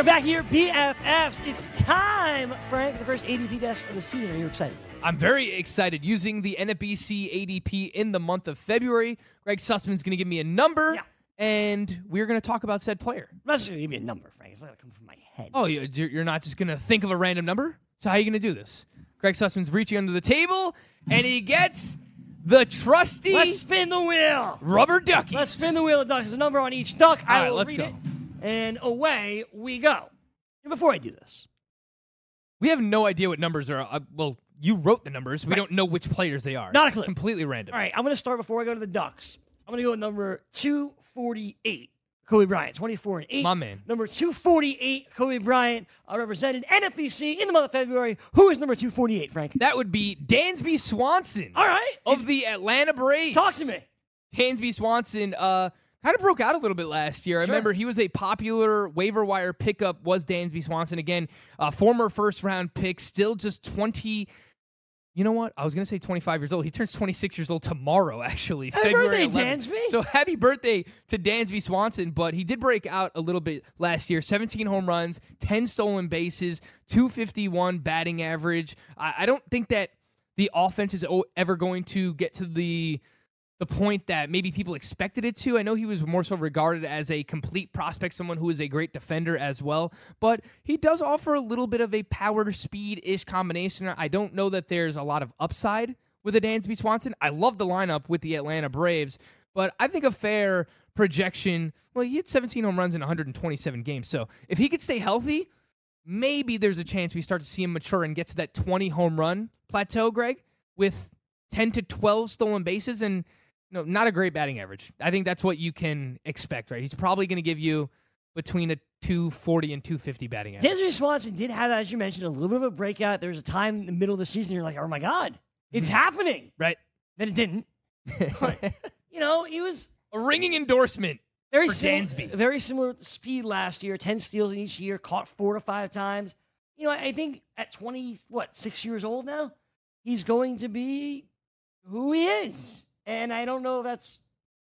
Speaker 1: Right, back here, BFFs. It's time, Frank, the first ADP desk of the season. Are you excited?
Speaker 4: I'm very excited using the NFBC ADP in the month of February. Greg Sussman's going to give me a number,
Speaker 1: Yeah.
Speaker 4: and we're going to talk about said player.
Speaker 1: I'm not just going to give you a number, Frank. It's not going to come from my head.
Speaker 4: Oh, you- you're not just going to think of a random number? So how are you going to do this? Greg Sussman's reaching under the table, and he gets the trusty
Speaker 1: Let's spin the wheel.
Speaker 4: rubber ducky.
Speaker 1: Let's spin the wheel of ducks. There's a number on each duck. I
Speaker 4: All right,
Speaker 1: will
Speaker 4: let's
Speaker 1: read
Speaker 4: go.
Speaker 1: it, and away we go. And before I do this,
Speaker 4: We have no idea what numbers are. Uh, well, you wrote the numbers. We don't know which players they are.
Speaker 1: Not a
Speaker 4: It's
Speaker 1: clue.
Speaker 4: Completely random.
Speaker 1: all right, I'm going to start before I go to the ducks. I'm going to go with number 248, Kobe Bryant, 24 and 8.
Speaker 4: My man.
Speaker 1: Number 248, Kobe Bryant, uh, represented NFBC in the month of February. Who is number 248, Frank?
Speaker 4: That would be Dansby Swanson
Speaker 1: All right.
Speaker 4: of the Atlanta Braves.
Speaker 1: Talk to me.
Speaker 4: Dansby Swanson uh, kind of broke out a little bit last year. I
Speaker 1: Sure.
Speaker 4: remember he was a popular waiver wire pickup. Was Dansby Swanson again? Uh, former first round pick, still just twenty. You know what? I was gonna say 25 years old. He turns 26 years old tomorrow, actually.
Speaker 1: Happy
Speaker 4: February
Speaker 1: birthday,
Speaker 4: 11th.
Speaker 1: Dansby.
Speaker 4: So happy birthday to Dansby Swanson. But he did break out a little bit last year. 17 home runs, 10 stolen bases, 251 batting average. I, I don't think that the offense is o- ever going to get to the the point that maybe people expected it to. I know he was more so regarded as a complete prospect, someone who is a great defender as well, but he does offer a little bit of a power speed ish combination. I don't know that there's a lot of upside with a Dansby Swanson. I love the lineup with the Atlanta Braves, but I think a fair projection. Well, he had 17 home runs in 127 games, so if he could stay healthy, maybe there's a chance we start to see him mature and get to that 20 home run plateau, Greg, with 10 to 12 stolen bases and no, not a great batting average. I think that's what you can expect, right? He's probably going to give you between a 240 and 250 batting average.
Speaker 1: Dansby Swanson did have, as you mentioned, a little bit of a breakout. There was a time in the middle of the season you're like, oh my God, it's mm-hmm. happening.
Speaker 4: Right?
Speaker 1: Then it didn't. But, you know, he was
Speaker 4: a ringing endorsement.
Speaker 1: very
Speaker 4: similar,
Speaker 1: very similar speed last year. Ten steals in each year, caught four to five times. You know, I think at twenty, what six years old now, he's going to be who he is, and I don't know if that's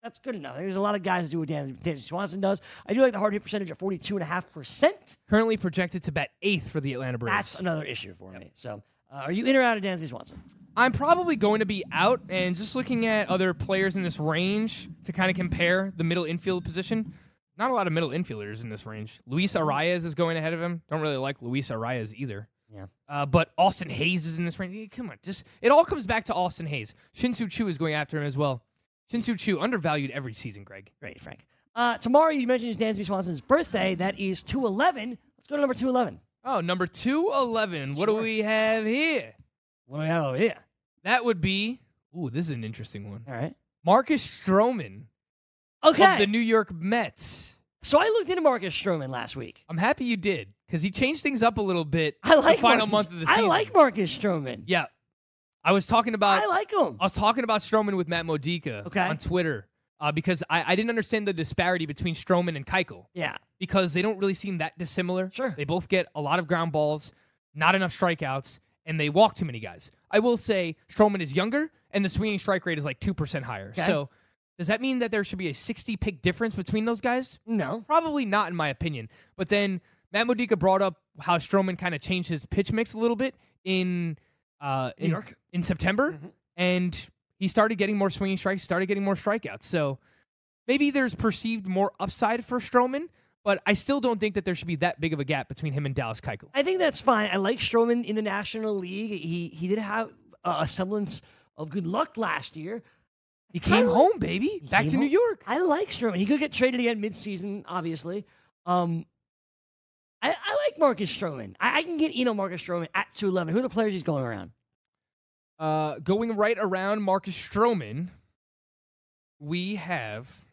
Speaker 1: that's good enough. There's a lot of guys who do what Dan, Dan Swanson does. I do like the hard hit percentage at forty two and a half percent.
Speaker 4: Currently projected to bet eighth for the Atlanta Braves.
Speaker 1: That's another issue for me. So, uh, are you in or out of Dansby Swanson?
Speaker 4: I'm probably going to be out and just looking at other players in this range to kind of compare the middle infield position. Not a lot of middle infielders in this range. Luis Urias is going ahead of him. Don't really like Luis Urias either.
Speaker 1: Yeah.
Speaker 4: Uh, but Austin Hays is in this range. Eh, Come on, just it all comes back to Austin Hays. Shin-Soo Choo is going after him as well. Shin-Soo Choo undervalued every season, Greg.
Speaker 1: Great, Frank. Uh, tomorrow you mentioned is Dansby Swanson's birthday. That is two eleven. Let's go to number two eleven.
Speaker 4: Oh, number two eleven. What do we have here?
Speaker 1: What do we have over here?
Speaker 4: That would be. Ooh, this is an interesting one.
Speaker 1: All right.
Speaker 4: Marcus Stroman
Speaker 1: Okay.
Speaker 4: the New York Mets.
Speaker 1: So I looked into Marcus Stroman last week.
Speaker 4: I'm happy you did because he changed things up a little bit.
Speaker 1: I like
Speaker 4: the final
Speaker 1: Marcus,
Speaker 4: month of the season.
Speaker 1: I like Marcus Stroman.
Speaker 4: Yeah, I was talking about.
Speaker 1: I like him.
Speaker 4: I was talking about Stroman with Matt Modica
Speaker 1: Okay.
Speaker 4: on Twitter uh, because I, I didn't understand the disparity between Stroman and Keuchel
Speaker 1: Yeah.
Speaker 4: because they don't really seem that dissimilar.
Speaker 1: Sure.
Speaker 4: They both get a lot of ground balls, not enough strikeouts, and they walk too many guys. I will say Stroman is younger, and the swinging strike rate is like 2% higher.
Speaker 1: Okay.
Speaker 4: So does that mean that there should be a 60 pick difference between those guys?
Speaker 1: No.
Speaker 4: Probably not, in my opinion. But then Matt Modica brought up how Stroman kind of changed his pitch mix a little bit in uh,
Speaker 1: New
Speaker 4: in,
Speaker 1: York. Mm-hmm.
Speaker 4: September, and he started getting more swinging strikes, started getting more strikeouts. So maybe there's perceived more upside for Stroman, but I still don't think that there should be that big of a gap between him and Dallas Keuchel.
Speaker 1: I think that's fine. I like Stroman in the National League. He he did have a, semblance of good luck last year.
Speaker 4: He came home, baby, back to New York.
Speaker 1: I like Stroman. He could get traded again mid-season, obviously. Um, like Marcus Stroman. I, I can get Eno Marcus Stroman at 211. Who are the players he's going around?
Speaker 4: Uh, going right around Marcus Stroman, we have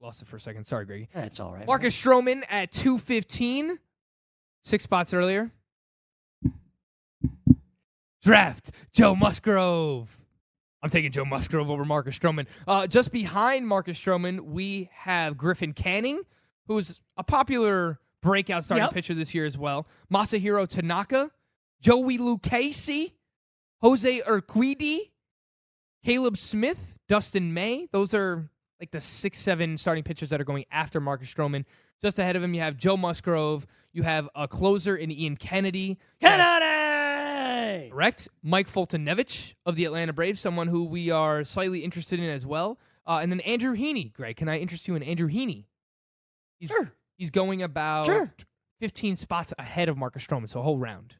Speaker 4: lost it for a second. Sorry, Greg.
Speaker 1: That's all right.
Speaker 4: Marcus Stroman at 215. Six spots earlier. Draft Joe Musgrove. I'm taking Joe Musgrove over Marcus Stroman. Uh, just behind Marcus Stroman, we have Griffin Canning, who's a popular breakout starting
Speaker 1: Yep.
Speaker 4: pitcher this year as well. Masahiro Tanaka, Joey Lucchesi, Jose Urquidy, Caleb Smith, Dustin May. Those are like the six, seven starting pitchers that are going after Marcus Stroman. Just ahead of him, you have Joe Musgrove. You have a closer in Ian Kennedy. Have-
Speaker 1: Kennedy!
Speaker 4: Correct. Mike Foltynewicz of the Atlanta Braves, someone who we are slightly interested in as well. Uh, and then Andrew Heaney. Greg, can I interest you in Andrew Heaney? He's,
Speaker 1: Sure.
Speaker 4: He's going about
Speaker 1: Sure.
Speaker 4: 15 spots ahead of Marcus Stroman, so a whole round.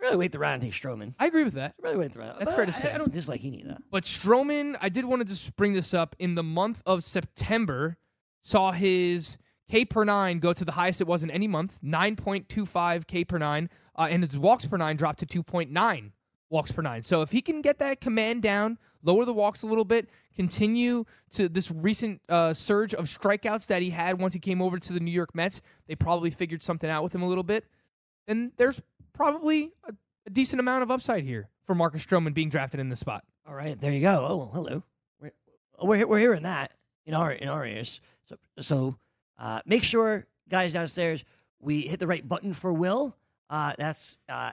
Speaker 1: really wait the round and take Stroman.
Speaker 4: I agree with that.
Speaker 1: really wait the round.
Speaker 4: That's
Speaker 1: But
Speaker 4: fair to
Speaker 1: I-
Speaker 4: say.
Speaker 1: I, don't dislike Heaney though.
Speaker 4: But Stroman, I did want to just bring this up. In the month of September, saw his K per nine go to the highest it was in any month, 9.25 K per nine, uh, and his walks per nine dropped to 2.9 walks per nine. So if he can get that command down, lower the walks a little bit, continue to this recent uh, surge of strikeouts that he had once he came over to the New York Mets, they probably figured something out with him a little bit. And there's probably a, a decent amount of upside here for Marcus Stroman being drafted in this spot.
Speaker 1: All right, there you go. Oh, hello. We're we're, we're hearing that in our in our ears. So so uh, make sure, guys downstairs, we hit the right button for Will. Uh, that's uh,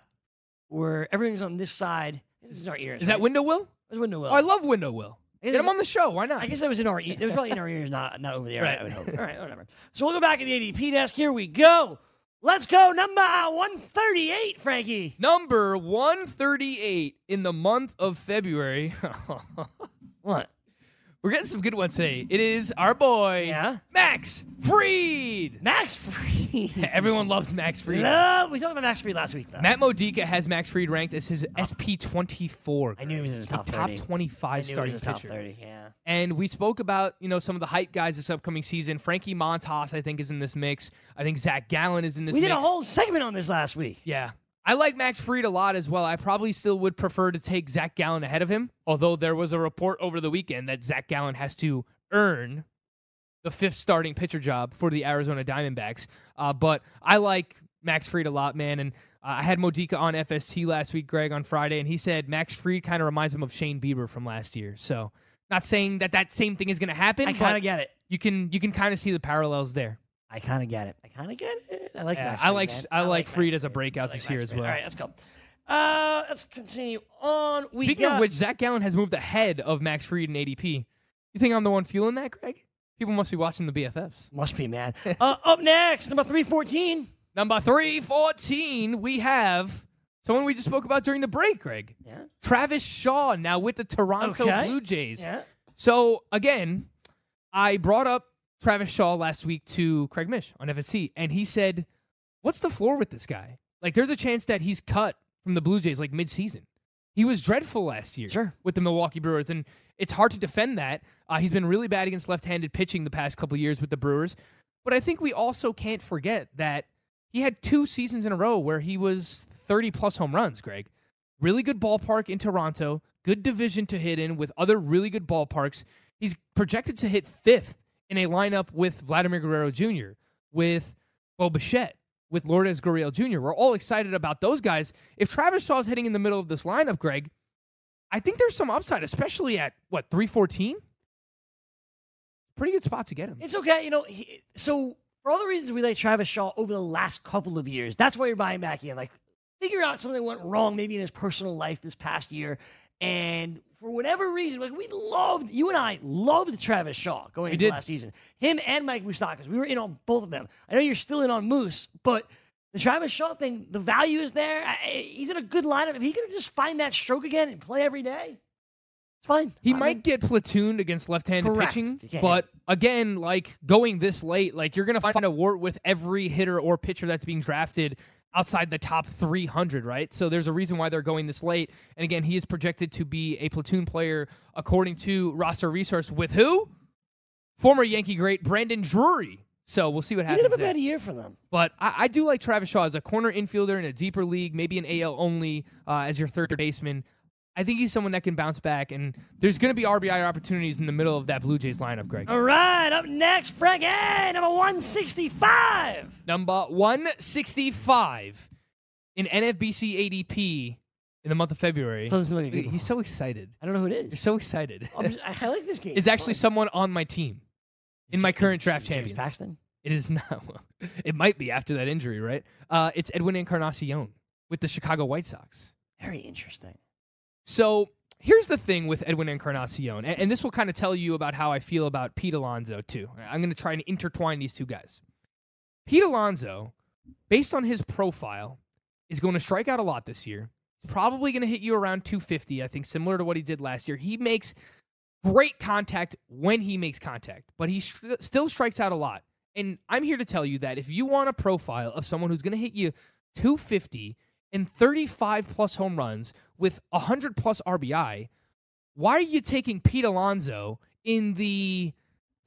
Speaker 1: where everything's on this side. This is our ears.
Speaker 4: Is that? Window Will?
Speaker 1: That's window Will?
Speaker 4: Oh, I love Window Will. Get him on the show. Why not?
Speaker 1: I guess that was in our. It was probably in our ears, not not over there.
Speaker 4: Right.
Speaker 1: I would hope. All right, whatever. So we'll go back to the ADP desk. Here we go. Let's go number uh, one thirty eight, Frankie.
Speaker 4: Number 138 in the month of February.
Speaker 1: What?
Speaker 4: We're getting some good ones today. It is our boy,
Speaker 1: Yeah.
Speaker 4: Max Fried.
Speaker 1: Max Fried.
Speaker 4: Everyone loves Max Fried.
Speaker 1: Love. We talked about Max Fried last week, though.
Speaker 4: Matt Modica has Max Fried ranked as his SP24.
Speaker 1: I knew he was in his
Speaker 4: the
Speaker 1: top
Speaker 4: top
Speaker 1: 30.
Speaker 4: 25
Speaker 1: I knew he was
Speaker 4: starting
Speaker 1: in his top
Speaker 4: pitcher.
Speaker 1: thirty. Yeah.
Speaker 4: And we spoke about, you know, some of the hype guys this upcoming season. Frankie Montas, I think, is in this mix. I think Zach Gallen is in this
Speaker 1: We did
Speaker 4: mix.
Speaker 1: a whole segment on this last week.
Speaker 4: Yeah. I like Max Fried a lot as well. I probably still would prefer to take Zach Gallen ahead of him, although there was a report over the weekend that Zach Gallen has to earn the fifth starting pitcher job for the Arizona Diamondbacks. Uh, but I like Max Fried a lot, man. And uh, I had Modica on FST last week, Greg, on Friday, and he said Max Fried kind of reminds him of Shane Bieber from last year. So, not saying that that same thing is going to happen,
Speaker 1: I kind of get it.
Speaker 4: you can you can kind of see the parallels there.
Speaker 1: I kind of get it. I kind of get it. I like
Speaker 4: Yeah,
Speaker 1: Max
Speaker 4: I
Speaker 1: Fried,
Speaker 4: like-
Speaker 1: man.
Speaker 4: I like
Speaker 1: Max
Speaker 4: Fried as a breakout
Speaker 1: like
Speaker 4: this year
Speaker 1: Max
Speaker 4: as well.
Speaker 1: All right, let's go. Uh, let's continue on. We
Speaker 4: Speaking
Speaker 1: got,
Speaker 4: of which, Zach Gallen has moved ahead of Max Fried in ADP. You think I'm the one fueling that, Greg? People must be watching the BFFs.
Speaker 1: must be man. uh, up next, number three fourteen.
Speaker 4: Number 314, we have someone we just spoke about during the break, Greg.
Speaker 1: Yeah.
Speaker 4: Travis Shaw now with the Toronto
Speaker 1: Okay.
Speaker 4: Blue Jays.
Speaker 1: Yeah.
Speaker 4: So, again, I brought up Travis Shaw last week to Craig Mish on FST, and he said, What's the floor with this guy? Like, there's a chance that he's cut from the Blue Jays like midseason. He was dreadful last year
Speaker 1: Sure.
Speaker 4: with the Milwaukee Brewers, and it's hard to defend that. Uh, he's been really bad against left handed pitching the past couple of years with the Brewers. But I think we also can't forget that he had two seasons in a row where he was 30 plus home runs, Greg. Really good ballpark in Toronto, good division to hit in with other really good ballparks. He's projected to hit fifth in a lineup with Vladimir Guerrero Jr., with Bo Bichette, with Lourdes Gurriel Jr. We're all excited about those guys. If Travis Shaw's hitting in the middle of this lineup, Greg, I think there's some upside, especially at what, 314? Pretty good spot to get him.
Speaker 1: It's okay. You know, he, so for all the reasons we like Travis Shaw over the last couple of years, that's why you're buying back in. Like, figure out something went wrong maybe in his personal life this past year. And for whatever reason, like we loved, you and I loved Travis Shaw going
Speaker 4: We
Speaker 1: into
Speaker 4: did.
Speaker 1: last season. Him and Mike Moustakas. We were in on both of them. I know you're still in on Moose, but the Travis Shaw thing, the value is there. He's in a good lineup. If he could just find that stroke again and play every day, it's fine.
Speaker 4: He
Speaker 1: I
Speaker 4: might
Speaker 1: mean,
Speaker 4: get platooned against left-handed
Speaker 1: Correct.
Speaker 4: pitching,
Speaker 1: Yeah.
Speaker 4: but again, like going this late, like you're gonna find a wart with every hitter or pitcher that's being drafted outside the top 300, right? So there's a reason why they're going this late. And again, he is projected to be a platoon player according to roster resource with who? Former Yankee great Brandon Drury So we'll see what happens.
Speaker 1: He did have a bad year for them.
Speaker 4: But I, I do like Travis Shaw as a corner infielder in a deeper league, maybe an AL only uh, as your third baseman. I think he's someone that can bounce back, and there's going to be RBI opportunities in the middle of that Blue Jays lineup, Greg.
Speaker 1: All right, up next, Frank. Hey, number 165.
Speaker 4: Number 165 in NFBC ADP in the month of February.
Speaker 1: Doesn't seem like a good
Speaker 4: he's so excited.
Speaker 1: I don't know who it is.
Speaker 4: You're so excited.
Speaker 1: Just- I like this game.
Speaker 4: it's actually
Speaker 1: fun.
Speaker 4: someone on my team in my
Speaker 1: Is
Speaker 4: current
Speaker 1: is
Speaker 4: draft
Speaker 1: James
Speaker 4: champions.
Speaker 1: Paxton.
Speaker 4: It is not. It might be after that injury, right? Uh, it's Edwin Encarnacion with the Chicago White Sox.
Speaker 1: Very interesting.
Speaker 4: So here's the thing with Edwin Encarnacion, and, and this will kind of tell you about how I feel about Pete Alonso, too. I'm going to try and intertwine these two guys. Pete Alonso, based on his profile, is going to strike out a lot this year. He's probably going to hit you around 250, I think, similar to what he did last year. He makes great contact when he makes contact, but he str- still strikes out a lot. And I'm here to tell you that if you want a profile of someone who's going to hit you 250 and 35 plus home runs with 100 plus RBI, why are you taking Pete Alonso in the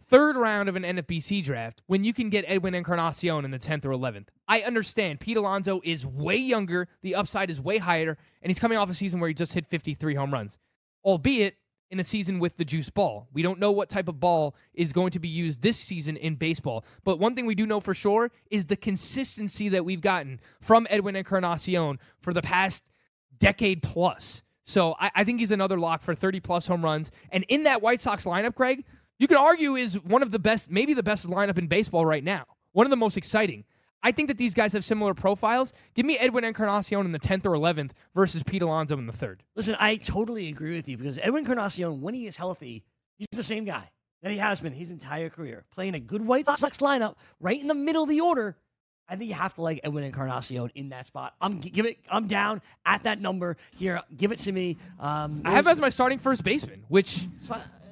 Speaker 4: third round of an NFBC draft when you can get Edwin Encarnacion in the 10th or 11th? I understand Pete Alonso is way younger, the upside is way higher, and he's coming off a season where he just hit 53 home runs, albeit in a season with the juice ball. We don't know what type of ball is going to be used this season in baseball. But one thing we do know for sure is the consistency that we've gotten from Edwin Encarnacion for the past decade plus. So I, I think he's another lock for 30 plus home runs. And in that White Sox lineup, Greg, you could argue is one of the best, maybe the best lineup in baseball right now. One of the most exciting. I think that these guys have similar profiles. Give me Edwin Encarnacion in the 10th or 11th versus Pete Alonso in the third.
Speaker 1: Listen, I totally agree with you because Edwin Encarnacion, when he is healthy, he's the same guy that he has been his entire career. Playing a good White Sox lineup right in the middle of the order. I think you have to like Edwin Encarnacion in that spot. I'm give it. I'm down at that number here. Give it to me. Um,
Speaker 4: I have as my starting first baseman, which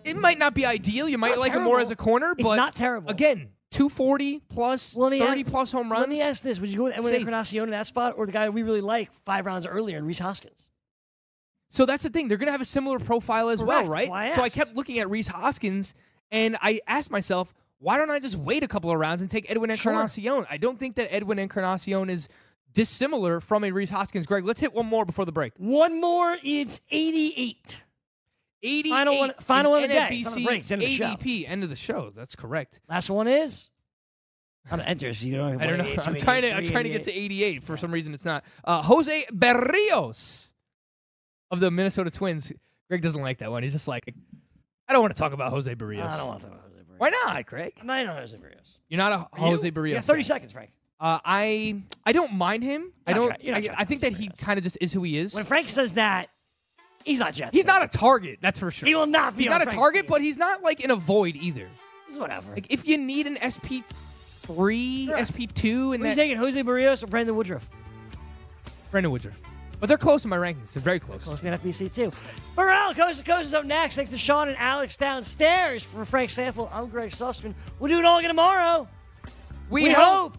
Speaker 4: it might not be ideal. You might like him more as a corner,
Speaker 1: It's
Speaker 4: but
Speaker 1: not terrible.
Speaker 4: Again, 240 plus,
Speaker 1: me
Speaker 4: 30
Speaker 1: ask-
Speaker 4: plus home runs.
Speaker 1: Let me ask this: Would you go with Edwin. Encarnacion in that spot, or the guy we really like five rounds earlier, in Rhys Hoskins?
Speaker 4: So that's the thing. They're going to have a similar profile as well, right?
Speaker 1: I
Speaker 4: so I kept looking at Rhys Hoskins and I asked myself, why don't I just wait a couple of rounds and take Edwin
Speaker 1: Sure.
Speaker 4: Encarnacion? I don't think that Edwin Encarnacion is dissimilar from a Rhys Hoskins. Greg, let's hit one more before the break.
Speaker 1: One more. It's 88.
Speaker 4: 88
Speaker 1: Final one- final one of the day.
Speaker 4: NFBC
Speaker 1: Final break. It's end of the show.
Speaker 4: ADP, end of the show. That's correct.
Speaker 1: Last one is. I'm enter. So you don't.
Speaker 4: I don't know. I'm trying to. I'm trying to get to 88. For some reason, it's not. Uh, Jose Berrios of the Minnesota Twins. Greg doesn't like that one. He's just like, I don't want to talk about Jose Berrios.
Speaker 1: I don't want to talk about Jose Berrios.
Speaker 4: Why not, Greg?
Speaker 1: I'm not in Jose Berrios.
Speaker 4: You're not a
Speaker 1: Are you?
Speaker 4: Jose Berrios.
Speaker 1: Yeah, 30
Speaker 4: fan.
Speaker 1: seconds, Frank.
Speaker 4: Uh, I I don't mind him. I
Speaker 1: You're not
Speaker 4: don't.
Speaker 1: try-
Speaker 4: I, I think that
Speaker 1: Jose
Speaker 4: he kind of just is who he is.
Speaker 1: When Frank says that, he's not Jet.
Speaker 4: He's not a target. That's for sure.
Speaker 1: He will not be.
Speaker 4: He's not a target, but he's not like in a void either.
Speaker 1: he's whatever.
Speaker 4: Like if you need an SP three,
Speaker 1: Sure.
Speaker 4: SP two, and
Speaker 1: are you taking, Jose Berrios or Brandon Woodruff?
Speaker 4: Brandon Woodruff. But they're close in my rankings. They're very close.
Speaker 1: Close to the NFBC too. Ferrall, Coast to Coast is up next. Thanks to Sean and Alex downstairs for Frank Stampfl. I'm Greg Sussman. We'll do it all again tomorrow.
Speaker 4: We,
Speaker 1: We
Speaker 4: hope.
Speaker 1: hope.